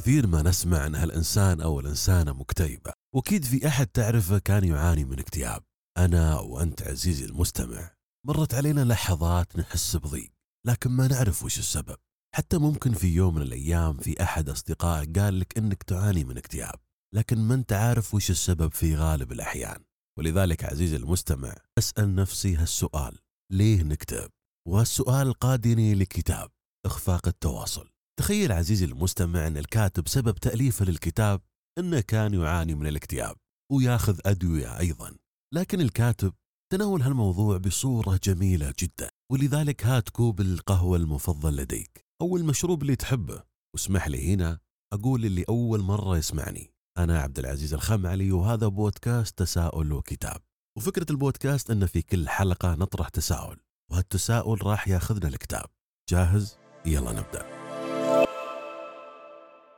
كثير ما نسمع أن هالإنسان أو الإنسانة مكتئبة وأكيد في أحد تعرفه كان يعاني من اكتئاب. أنا وأنت عزيزي المستمع مرت علينا لحظات نحس بضيق لكن ما نعرف وش السبب. حتى ممكن في يوم من الأيام في أحد أصدقائك قال لك أنك تعاني من اكتئاب لكن ما أنت عارف وش السبب في غالب الأحيان. ولذلك عزيزي المستمع أسأل نفسي هالسؤال ليه نكتئب؟ والسؤال قادني لكتاب إخفاق التواصل. تخيل عزيزي المستمع أن الكاتب سبب تأليفه للكتاب أنه كان يعاني من الاكتئاب وياخذ أدوية أيضا. لكن الكاتب تناول هالموضوع بصورة جميلة جدا. ولذلك هات كوب القهوة المفضل لديك أو المشروب اللي تحبه واسمح لي هنا أقول اللي أول مرة يسمعني. أنا عبد العزيز الخمعلي وهذا بودكاست تساؤل وكتاب. وفكرة البودكاست أن في كل حلقة نطرح تساؤل وهالتساؤل راح ياخذنا الكتاب جاهز؟ يلا نبدأ.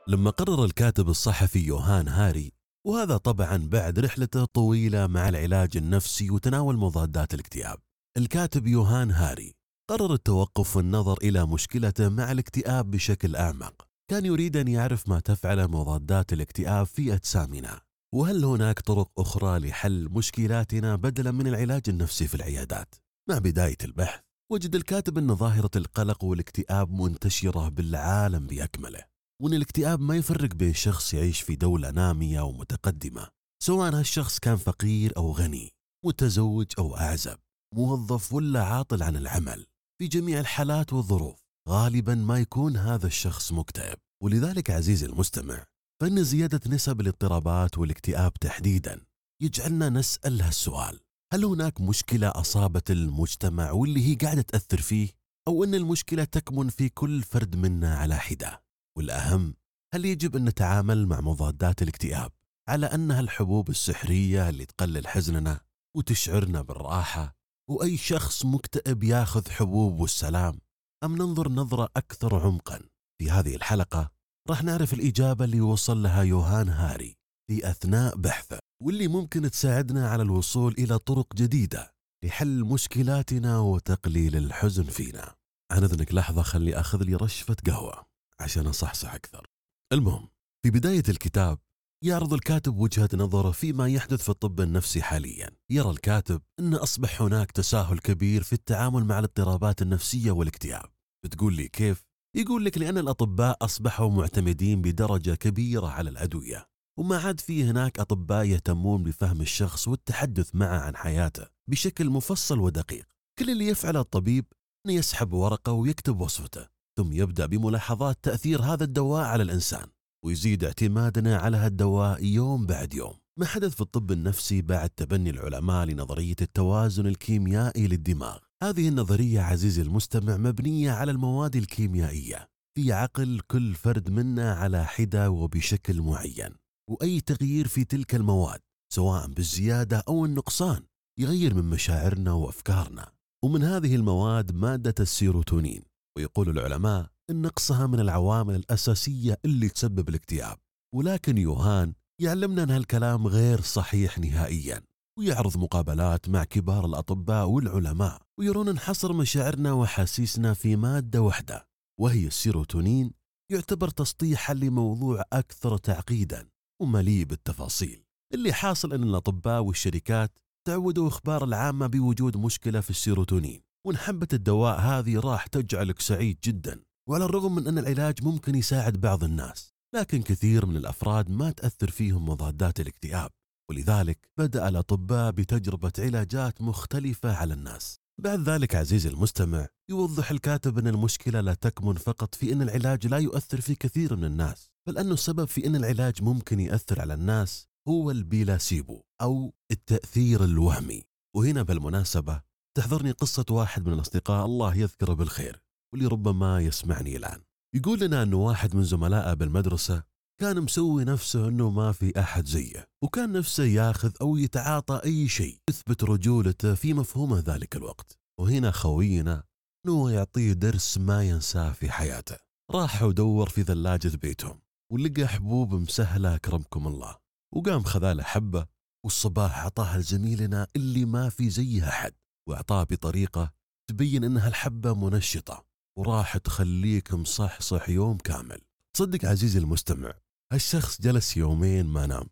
لما قرر الكاتب الصحفي يوهان هاري وهذا طبعا بعد رحلته طويلة مع العلاج النفسي وتناول مضادات الاكتئاب. الكاتب يوهان هاري قرر التوقف والنظر إلى مشكلته مع الاكتئاب بشكل أعمق. كان يريد أن يعرف ما تفعل مضادات الاكتئاب في أجسامنا وهل هناك طرق أخرى لحل مشكلاتنا بدلا من العلاج النفسي في العيادات؟ مع بداية البحث وجد الكاتب أن ظاهرة القلق والاكتئاب منتشرة بالعالم بأكمله. وأن الاكتئاب ما يفرق بين شخص يعيش في دولة نامية ومتقدمة سواء هالشخص كان فقير أو غني متزوج أو أعزب موظف ولا عاطل عن العمل في جميع الحالات والظروف غالبا ما يكون هذا الشخص مكتئب. ولذلك عزيزي المستمع فإن زيادة نسب الاضطرابات والاكتئاب تحديدا يجعلنا نسأل هالسؤال هل هناك مشكلة أصابت المجتمع واللي هي قاعدة تأثر فيه؟ أو أن المشكلة تكمن في كل فرد منا على حدة؟ والأهم هل يجب أن نتعامل مع مضادات الاكتئاب على أنها الحبوب السحرية اللي تقلل حزننا وتشعرنا بالراحة وأي شخص مكتئب ياخذ حبوب والسلام؟ أم ننظر نظرة أكثر عمقا؟ في هذه الحلقة راح نعرف الإجابة اللي وصل لها يوهان هاري في أثناء بحثه واللي ممكن تساعدنا على الوصول إلى طرق جديدة لحل مشكلاتنا وتقليل الحزن فينا. عن إذنك لحظة خلي أخذ لي رشفة قهوة. عشان أصحصح أكثر. المهم في بداية الكتاب يعرض الكاتب وجهة نظره فيما يحدث في الطب النفسي حاليا. يرى الكاتب أن أصبح هناك تساهل كبير في التعامل مع الاضطرابات النفسية والاكتئاب. بتقول لي كيف؟ يقول لك لأن الأطباء أصبحوا معتمدين بدرجة كبيرة على الأدوية وما عاد في هناك أطباء يهتمون بفهم الشخص والتحدث معه عن حياته بشكل مفصل ودقيق. كل اللي يفعله الطبيب أنه يسحب ورقة ويكتب وصفته. ثم يبدأ بملاحظات تأثير هذا الدواء على الإنسان ويزيد اعتمادنا على هالدواء يوم بعد يوم. ما حدث في الطب النفسي بعد تبني العلماء لنظرية التوازن الكيميائي للدماغ؟ هذه النظرية عزيزي المستمع مبنية على المواد الكيميائية. في عقل كل فرد منا على حدة وبشكل معين وأي تغيير في تلك المواد سواء بالزيادة أو النقصان يغير من مشاعرنا وأفكارنا. ومن هذه المواد مادة السيروتونين. ويقول العلماء أن نقصها من العوامل الأساسية اللي تسبب الاكتئاب. ولكن يوهان يعلمنا أن هالكلام غير صحيح نهائيا ويعرض مقابلات مع كبار الأطباء والعلماء ويرون انحصر مشاعرنا وحاسيسنا في مادة واحدة وهي السيروتونين يعتبر تسطيحا لموضوع أكثر تعقيدا ومليء بالتفاصيل. اللي حاصل أن الأطباء والشركات تعودوا إخبار العامة بوجود مشكلة في السيروتونين. وإن حبة الدواء هذه راح تجعلك سعيد جدا. وعلى الرغم من أن العلاج ممكن يساعد بعض الناس لكن كثير من الأفراد ما تأثر فيهم مضادات الاكتئاب. ولذلك بدأ الأطباء بتجربة علاجات مختلفة على الناس. بعد ذلك عزيزي المستمع يوضح الكاتب أن المشكلة لا تكمن فقط في أن العلاج لا يؤثر في كثير من الناس بل أنه السبب في أن العلاج ممكن يأثر على الناس هو البيلاسيبو أو التأثير الوهمي. وهنا بالمناسبة تحضرني قصة واحد من الأصدقاء الله يذكره بالخير واللي ربما يسمعني الآن. يقول لنا أنه واحد من زملائه بالمدرسة كان مسوي نفسه أنه ما في أحد زيه وكان نفسه ياخذ أو يتعاطى أي شيء يثبت رجولته في مفهومه ذلك الوقت. وهنا خوينا أنه يعطيه درس ما ينساه في حياته. راح ودور في ثلاجة بيتهم ولقى حبوب مسهلة أكرمكم الله. وقام خذاله حبة والصباح عطاها لزميلنا اللي ما في زيها أحد. وأعطاه بطريقة تبين أنها الحبة منشطة وراح تخليك مصحصح يوم كامل. صدق عزيزي المستمع هالشخص جلس يومين ما نام.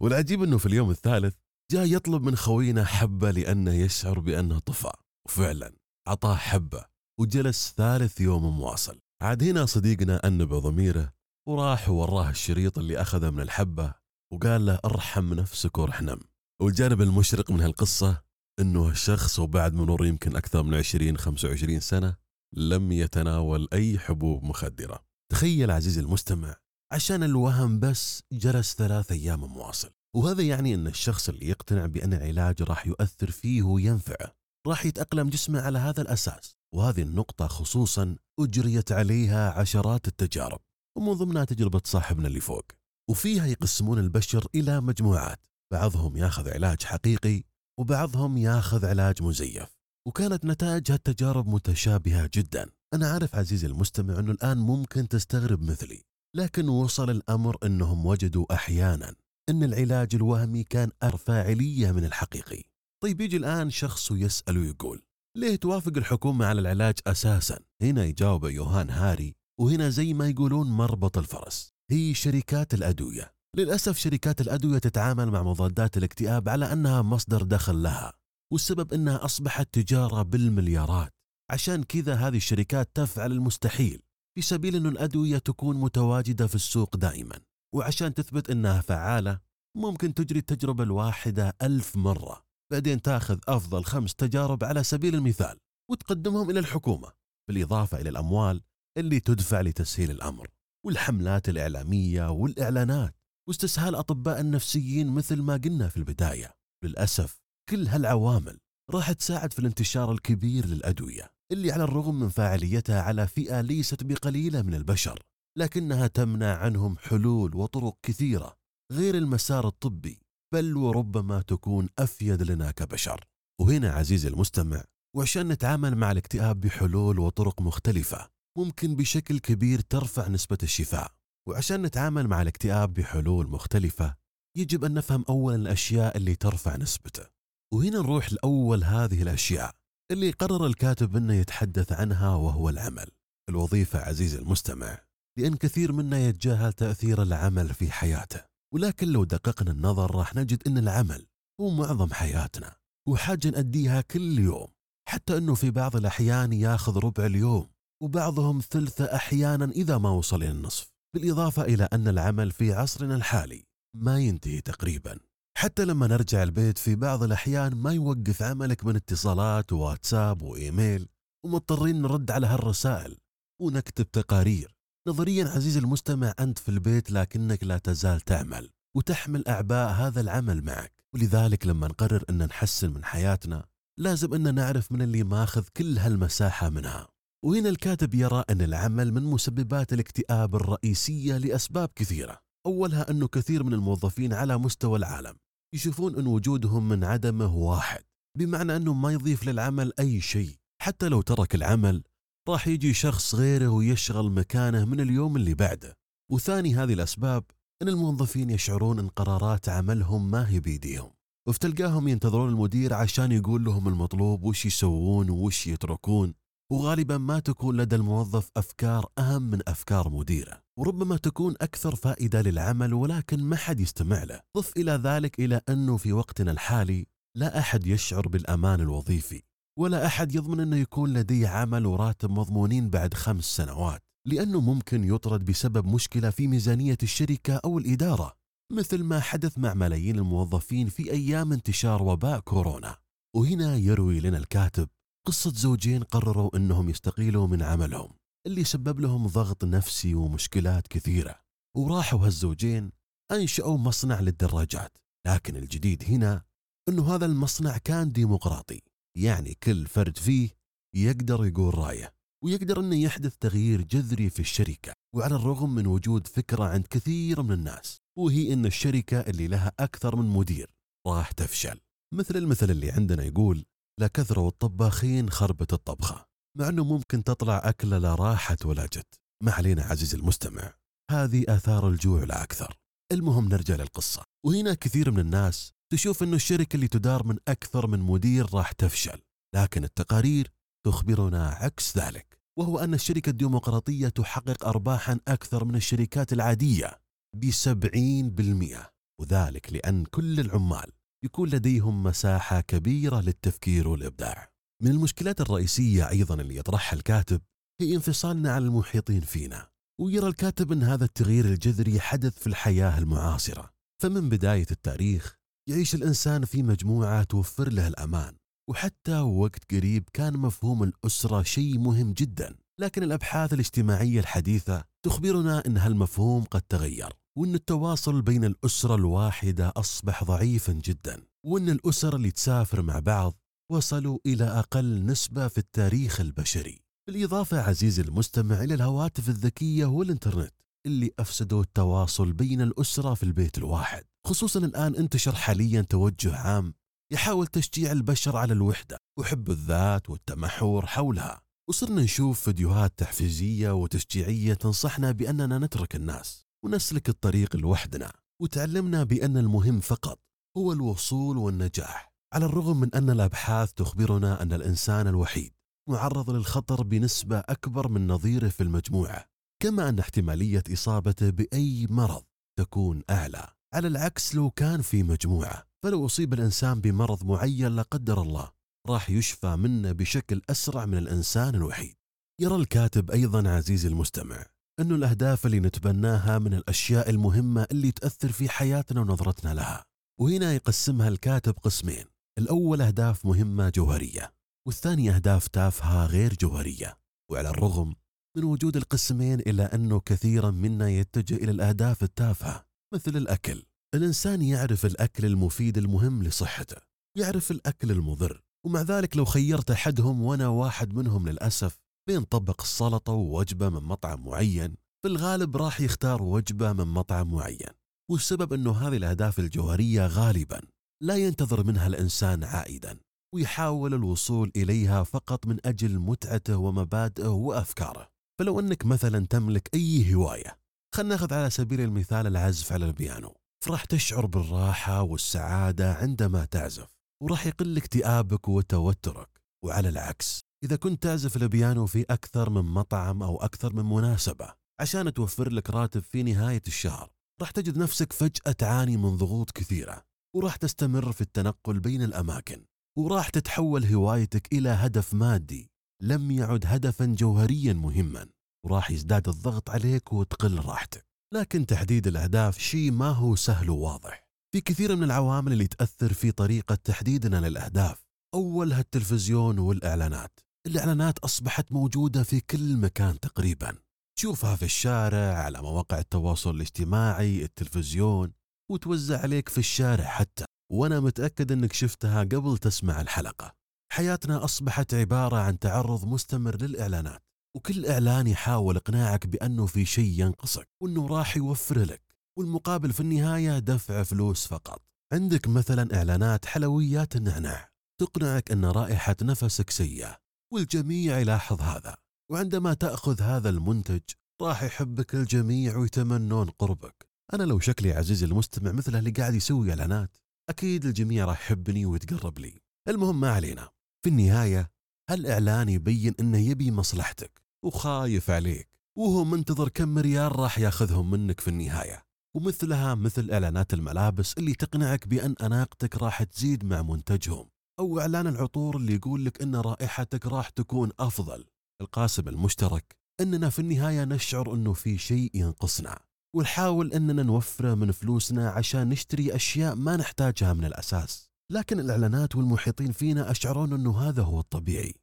والعجيب إنه في اليوم الثالث جاء يطلب من خوينا حبة لأنه يشعر بأنه طفى. وفعلا أعطاه حبة وجلس ثالث يوم مواصل. عاد هنا صديقنا أنب ضميره وراح ووراه الشريط اللي أخذه من الحبة وقال له ارحم نفسك وروح نم والجانب المشرق من هالقصة أنه الشخص وبعد مرور يمكن أكثر من 20 25 سنة لم يتناول أي حبوب مخدرة. تخيل عزيزي المستمع عشان الوهم بس جلس ثلاث أيام مواصل وهذا يعني أن الشخص اللي يقتنع بأن العلاج راح يؤثر فيه وينفعه راح يتأقلم جسمه على هذا الأساس وهذه النقطة خصوصا أجريت عليها عشرات التجارب ومن ضمنها تجربة صاحبنا اللي فوق وفيها يقسمون البشر إلى مجموعات بعضهم ياخذ علاج حقيقي وبعضهم ياخذ علاج مزيف وكانت نتائج هالتجارب متشابهة جدا. أنا عارف عزيزي المستمع أنه الآن ممكن تستغرب مثلي لكن وصل الأمر أنهم وجدوا أحيانا أن العلاج الوهمي كان أكثر فاعلية من الحقيقي. طيب يجي الآن شخص ويسأل ويقول ليه توافق الحكومة على العلاج أساسا؟ هنا يجاوب يوهان هاري وهنا زي ما يقولون مربط الفرس. هي شركات الأدوية. للأسف شركات الأدوية تتعامل مع مضادات الاكتئاب على أنها مصدر دخل لها والسبب أنها أصبحت تجارة بالمليارات. عشان كذا هذه الشركات تفعل المستحيل في سبيل أن الأدوية تكون متواجدة في السوق دائما. وعشان تثبت أنها فعالة ممكن تجري التجربة الواحدة ألف مرة بعدين تأخذ أفضل خمس تجارب على سبيل المثال وتقدمهم إلى الحكومة بالإضافة إلى الأموال اللي تدفع لتسهيل الأمر والحملات الإعلامية والإعلانات. واستسهال أطباء النفسيين مثل ما قلنا في البداية. للأسف كل هالعوامل راح تساعد في الانتشار الكبير للأدوية اللي على الرغم من فاعليتها على فئة ليست بقليلة من البشر لكنها تمنع عنهم حلول وطرق كثيرة غير المسار الطبي بل وربما تكون أفيد لنا كبشر. وهنا عزيزي المستمع وعشان نتعامل مع الاكتئاب بحلول وطرق مختلفة ممكن بشكل كبير ترفع نسبة الشفاء. وعشان نتعامل مع الاكتئاب بحلول مختلفة يجب أن نفهم أولا الأشياء اللي ترفع نسبته. وهنا نروح لأول هذه الأشياء اللي قرر الكاتب أنه يتحدث عنها وهو العمل. الوظيفة عزيزي المستمع لأن كثير منا يتجاهل تأثير العمل في حياته. ولكن لو دققنا النظر راح نجد أن العمل هو معظم حياتنا. وحاجة نأديها كل يوم حتى أنه في بعض الأحيان ياخذ ربع اليوم وبعضهم ثلث أحيانا إذا ما وصل إلى النصف. بالإضافة إلى أن العمل في عصرنا الحالي ما ينتهي تقريبا. حتى لما نرجع البيت في بعض الأحيان ما يوقف عملك من اتصالات وواتساب وإيميل ومضطرين نرد على هالرسائل ونكتب تقارير. نظريا عزيزي المستمع أنت في البيت لكنك لا تزال تعمل وتحمل أعباء هذا العمل معك. ولذلك لما نقرر أن نحسن من حياتنا لازم أن نعرف من اللي ماخذ كل هالمساحة منها. وهنا الكاتب يرى أن العمل من مسببات الاكتئاب الرئيسية لأسباب كثيرة. أولها أنه كثير من الموظفين على مستوى العالم يشوفون أن وجودهم من عدمه واحد بمعنى أنه ما يضيف للعمل أي شيء. حتى لو ترك العمل راح يجي شخص غيره ويشغل مكانه من اليوم اللي بعده. وثاني هذه الأسباب أن الموظفين يشعرون أن قرارات عملهم ما هي بيديهم وفتلقاهم ينتظرون المدير عشان يقول لهم المطلوب وش يسوون وش يتركون. وغالبا ما تكون لدى الموظف أفكار أهم من أفكار مديره وربما تكون أكثر فائدة للعمل ولكن ما حد يستمع له. ضف إلى ذلك إلى أنه في وقتنا الحالي لا أحد يشعر بالأمان الوظيفي ولا أحد يضمن أنه يكون لديه عمل وراتب مضمونين بعد خمس سنوات لأنه ممكن يطرد بسبب مشكلة في ميزانية الشركة أو الإدارة مثل ما حدث مع ملايين الموظفين في أيام انتشار وباء كورونا. وهنا يروي لنا الكاتب قصة زوجين قرروا أنهم يستقيلوا من عملهم اللي سبب لهم ضغط نفسي ومشكلات كثيرة. وراحوا هالزوجين أنشأوا مصنع للدراجات لكن الجديد هنا أنه هذا المصنع كان ديمقراطي يعني كل فرد فيه يقدر يقول رأيه ويقدر أنه يحدث تغيير جذري في الشركة. وعلى الرغم من وجود فكرة عند كثير من الناس وهي أن الشركة اللي لها أكثر من مدير راح تفشل مثل المثل اللي عندنا يقول لا كثروا الطباخين خربت الطبخة مع أنه ممكن تطلع أكلة لا راحت ولا جت ما علينا عزيزي المستمع هذه آثار الجوع لا أكثر. المهم نرجع للقصة. وهنا كثير من الناس تشوف أنه الشركة اللي تدار من أكثر من مدير راح تفشل لكن التقارير تخبرنا عكس ذلك وهو أن الشركة الديمقراطية تحقق أرباحا أكثر من الشركات العادية بسبعين بالمئة وذلك لأن كل العمال يكون لديهم مساحة كبيرة للتفكير والإبداع. من المشكلات الرئيسية أيضا اللي يطرحها الكاتب هي انفصالنا عن المحيطين فينا ويرى الكاتب أن هذا التغيير الجذري حدث في الحياة المعاصرة. فمن بداية التاريخ يعيش الإنسان في مجموعة توفر له الأمان وحتى وقت قريب كان مفهوم الأسرة شيء مهم جدا. لكن الأبحاث الاجتماعية الحديثة تخبرنا أن هالمفهوم قد تغير. وأن التواصل بين الأسرة الواحدة أصبح ضعيفا جدا وأن الأسر اللي تسافر مع بعض وصلوا إلى أقل نسبة في التاريخ البشري. بالإضافة عزيزي المستمع إلى الهواتف الذكية والإنترنت اللي أفسدوا التواصل بين الأسرة في البيت الواحد. خصوصا الآن انتشر حاليا توجه عام يحاول تشجيع البشر على الوحدة وحب الذات والتمحور حولها. وصرنا نشوف فيديوهات تحفيزية وتشجيعية تنصحنا بأننا نترك الناس. ونسلك الطريق لوحدنا وتعلمنا بأن المهم فقط هو الوصول والنجاح على الرغم من أن الأبحاث تخبرنا أن الإنسان الوحيد معرض للخطر بنسبة أكبر من نظيره في المجموعة كما أن احتمالية إصابته بأي مرض تكون أعلى. على العكس لو كان في مجموعة فلو أصيب الإنسان بمرض معين لا قدر الله راح يشفى منه بشكل أسرع من الإنسان الوحيد. يرى الكاتب أيضا عزيزي المستمع. أن الأهداف اللي نتبناها من الأشياء المهمة اللي تأثر في حياتنا ونظرتنا لها. وهنا يقسمها الكاتب قسمين. الأول أهداف مهمة جوهرية والثاني أهداف تافهة غير جوهرية. وعلى الرغم من وجود القسمين إلا أنه كثيرا منا يتجه إلى الأهداف التافهة مثل الأكل. الإنسان يعرف الأكل المفيد المهم لصحته يعرف الأكل المضر. ومع ذلك لو خيرت أحدهم وأنا واحد منهم للأسف بين طبق السلطة ووجبة من مطعم معين في الغالب راح يختار وجبة من مطعم معين والسبب أنه هذه الأهداف الجوهرية غالبا لا ينتظر منها الإنسان عائدا ويحاول الوصول إليها فقط من أجل متعته ومبادئه وأفكاره. فلو أنك مثلا تملك أي هواية خلنا ناخذ على سبيل المثال العزف على البيانو. فراح تشعر بالراحة والسعادة عندما تعزف وراح يقل اكتئابك وتوترك وعلى العكس إذا كنت تعزف البيانو في أكثر من مطعم أو أكثر من مناسبة عشان توفر لك راتب في نهاية الشهر راح تجد نفسك فجأة تعاني من ضغوط كثيرة وراح تستمر في التنقل بين الأماكن وراح تتحول هوايتك إلى هدف مادي لم يعد هدفا جوهريا مهما وراح يزداد الضغط عليك وتقل راحتك. لكن تحديد الأهداف شيء ما هو سهل وواضح. في كثير من العوامل اللي تأثر في طريقة تحديدنا للأهداف أولها التلفزيون والإعلانات. الإعلانات أصبحت موجودة في كل مكان تقريبا. تشوفها في الشارع على مواقع التواصل الاجتماعي التلفزيون وتوزع عليك في الشارع حتى. وأنا متأكد أنك شفتها قبل تسمع الحلقة. حياتنا أصبحت عبارة عن تعرض مستمر للإعلانات وكل إعلان يحاول إقناعك بأنه في شيء ينقصك وأنه راح يوفر لك. والمقابل في النهاية دفع فلوس فقط. عندك مثلا إعلانات حلويات النعناع. تقنعك أن رائحة نفسك سيئة. والجميع يلاحظ هذا وعندما تأخذ هذا المنتج راح يحبك الجميع ويتمنون قربك. أنا لو شكلي عزيزي المستمع مثل اللي قاعد يسوي إعلانات أكيد الجميع راح يحبني ويتقرب لي. المهم ما علينا. في النهاية هالإعلان يبين أنه يبي مصلحتك وخايف عليك وهو منتظر كم ريال راح ياخذهم منك في النهاية. ومثلها مثل إعلانات الملابس اللي تقنعك بأن أناقتك راح تزيد مع منتجهم. أو إعلان العطور اللي يقول لك أن رائحتك راح تكون أفضل. القاسم المشترك أننا في النهاية نشعر أنه في شيء ينقصنا ونحاول أننا نوفره من فلوسنا عشان نشتري أشياء ما نحتاجها من الأساس. لكن الإعلانات والمحيطين فينا أشعرون أنه هذا هو الطبيعي.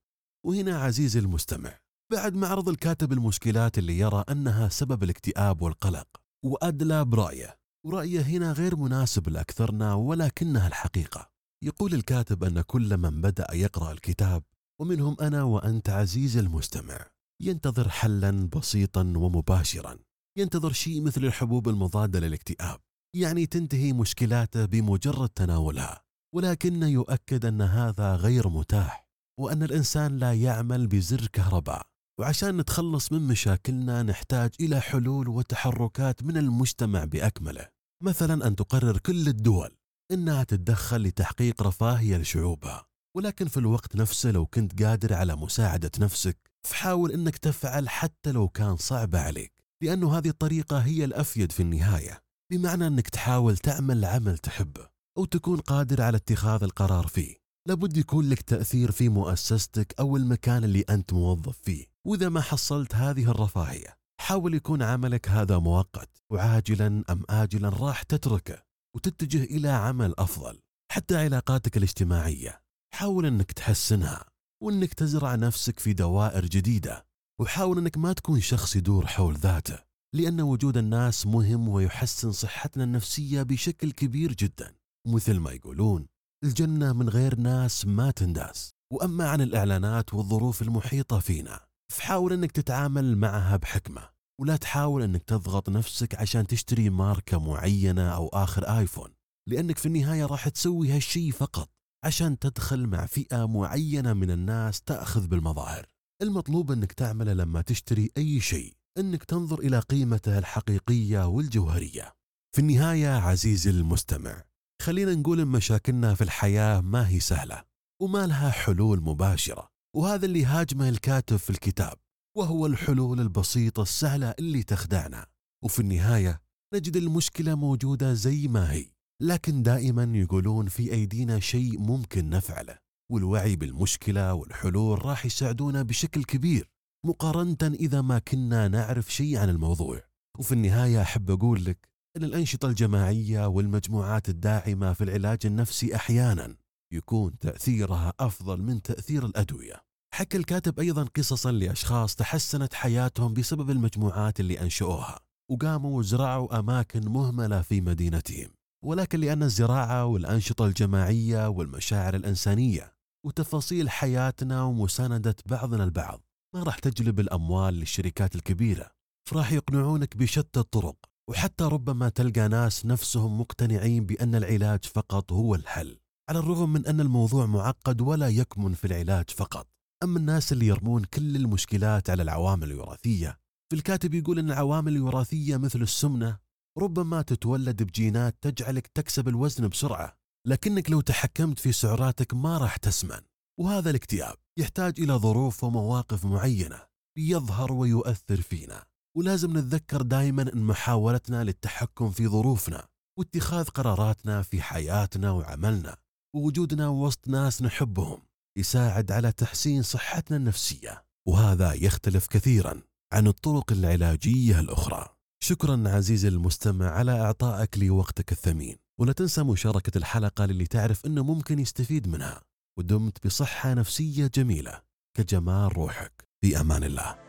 وهنا عزيزي المستمع بعد معرض الكاتب المشكلات اللي يرى أنها سبب الاكتئاب والقلق وأدلى برأيه ورأيه هنا غير مناسب لأكثرنا ولكنها الحقيقة. يقول الكاتب أن كل من بدأ يقرأ الكتاب ومنهم أنا وأنت عزيزي المستمع ينتظر حلا بسيطا ومباشرا. ينتظر شيء مثل الحبوب المضادة للاكتئاب. يعني تنتهي مشكلاته بمجرد تناولها. ولكن يؤكد أن هذا غير متاح وأن الإنسان لا يعمل بزر كهرباء. وعشان نتخلص من مشاكلنا نحتاج إلى حلول وتحركات من المجتمع بأكمله. مثلا أن تقرر كل الدول إنها تتدخل لتحقيق رفاهية لشعوبها. ولكن في الوقت نفسه لو كنت قادر على مساعدة نفسك فحاول أنك تفعل حتى لو كان صعب عليك. لأنه هذه الطريقة هي الأفيد في النهاية. بمعنى أنك تحاول تعمل عمل تحبه أو تكون قادر على اتخاذ القرار فيه. لابد يكون لك تأثير في مؤسستك أو المكان اللي أنت موظف فيه. وإذا ما حصلت هذه الرفاهية حاول يكون عملك هذا مؤقت وعاجلا أم آجلا راح تتركه. وتتجه إلى عمل أفضل حتى علاقاتك الاجتماعية حاول أنك تحسنها وأنك تزرع نفسك في دوائر جديدة وحاول أنك ما تكون شخص يدور حول ذاته لأن وجود الناس مهم ويحسن صحتنا النفسية بشكل كبير جدا. مثل ما يقولون الجنة من غير ناس ما تنداس. وأما عن الإعلانات والظروف المحيطة فينا فحاول أنك تتعامل معها بحكمة. ولا تحاول أنك تضغط نفسك عشان تشتري ماركة معينة أو آخر آيفون لأنك في النهاية راح تسوي هالشي فقط عشان تدخل مع فئة معينة من الناس تأخذ بالمظاهر. المطلوب أنك تعمله لما تشتري أي شيء أنك تنظر إلى قيمته الحقيقية والجوهرية. في النهاية عزيزي المستمع خلينا نقول إن مشاكلنا في الحياة ما هي سهلة وما لها حلول مباشرة وهذا اللي هاجمه الكاتب في الكتاب. وهو الحلول البسيطة السهلة اللي تخدعنا. وفي النهاية نجد المشكلة موجودة زي ما هي لكن دائما يقولون في أيدينا شيء ممكن نفعله. والوعي بالمشكلة والحلول راح يساعدونا بشكل كبير مقارنة إذا ما كنا نعرف شيء عن الموضوع. وفي النهاية أحب أقول لك أن الأنشطة الجماعية والمجموعات الداعمة في العلاج النفسي أحيانا يكون تأثيرها أفضل من تأثير الأدوية. حكى الكاتب أيضا قصصا لأشخاص تحسنت حياتهم بسبب المجموعات اللي أنشؤوها وقاموا وزرعوا أماكن مهملة في مدينتهم. ولكن لأن الزراعة والأنشطة الجماعية والمشاعر الإنسانية وتفاصيل حياتنا ومساندة بعضنا البعض ما راح تجلب الأموال للشركات الكبيرة. فراح يقنعونك بشتى الطرق وحتى ربما تلقى ناس نفسهم مقتنعين بأن العلاج فقط هو الحل على الرغم من أن الموضوع معقد ولا يكمن في العلاج فقط. أما الناس اللي يرمون كل المشكلات على العوامل الوراثية فالكاتب يقول أن العوامل الوراثية مثل السمنة ربما تتولد بجينات تجعلك تكسب الوزن بسرعة لكنك لو تحكمت في سعراتك ما راح تسمن وهذا الاكتئاب يحتاج إلى ظروف ومواقف معينة ليظهر ويؤثر فينا ولازم نتذكر دائما أن محاولتنا للتحكم في ظروفنا واتخاذ قراراتنا في حياتنا وعملنا ووجودنا وسط ناس نحبهم. يساعد على تحسين صحتنا النفسية وهذا يختلف كثيرا عن الطرق العلاجية الأخرى. شكرا عزيزي المستمع على إعطائك لي وقتك الثمين. ولا تنسى مشاركة الحلقة للي تعرف أنه ممكن يستفيد منها ودمت بصحة نفسية جميلة. كجمال روحك. في أمان الله.